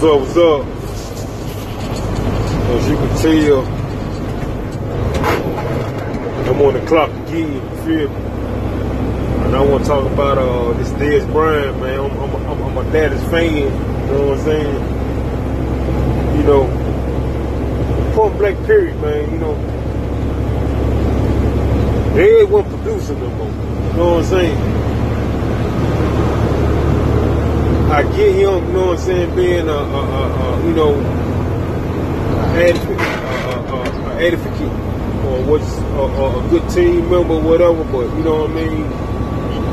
What's up, what's up? As you can tell, I'm on the clock again, you feel me? And I want to talk about uh, this Dez Bryant, man. I'm, I'm, I'm, a daddy's fan, you know what I'm saying? You know, point black period, man, you know. They ain't one producer no more, you know what I'm saying? I get him, you know what I'm saying, being a, a, a, a you know, advocate, a, advocate, or what's a, a, good team member, whatever. But you know what I mean.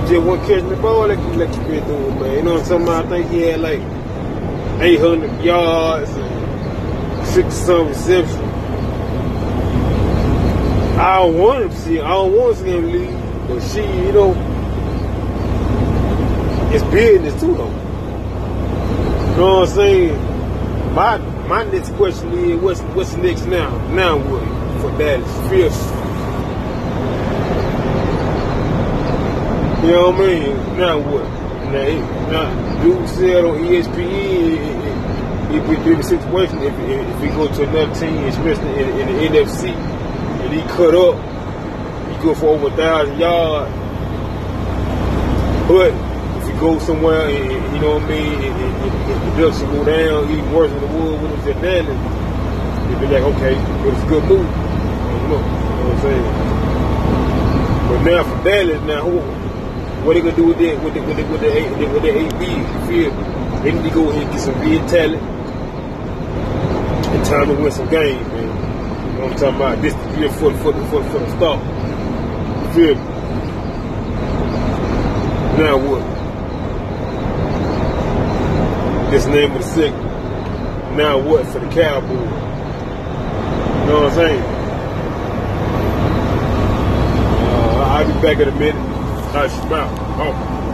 Just want catching the ball like, like you been doing, man. You know what I'm talking about? I think he had like 800 yards and six some receptions. I don't want him to see. I don't want to see him leave, but she, you know, it's business too, though. Know what I'm saying? My my next question is what's what's next now? Now what for Dallas? Fierce. You know what I mean? Now what? Now, now dude said on ESPN if we do the situation if, if, if we go to another team, especially in, in the NFC, and he cut up, he go for over a thousand yards. But go somewhere and, you know what I mean, and, and, and production go down, even worse in the wood when it's at Dallas, you'd be like, okay, but it's a good move. You know, what I'm saying? But now for Dallas, now who, what they gonna do with that, with the, with the, with the, with the, with the B's, you feel? They need to go ahead and get some big talent and time to win some games, man. You know what I'm talking about? This the year for, for, for, for the start. You feel me? Now what? This name the sick. Now what for the cowboy? You know what I'm saying? Uh, I'll be back in a minute. Nice smile. Oh.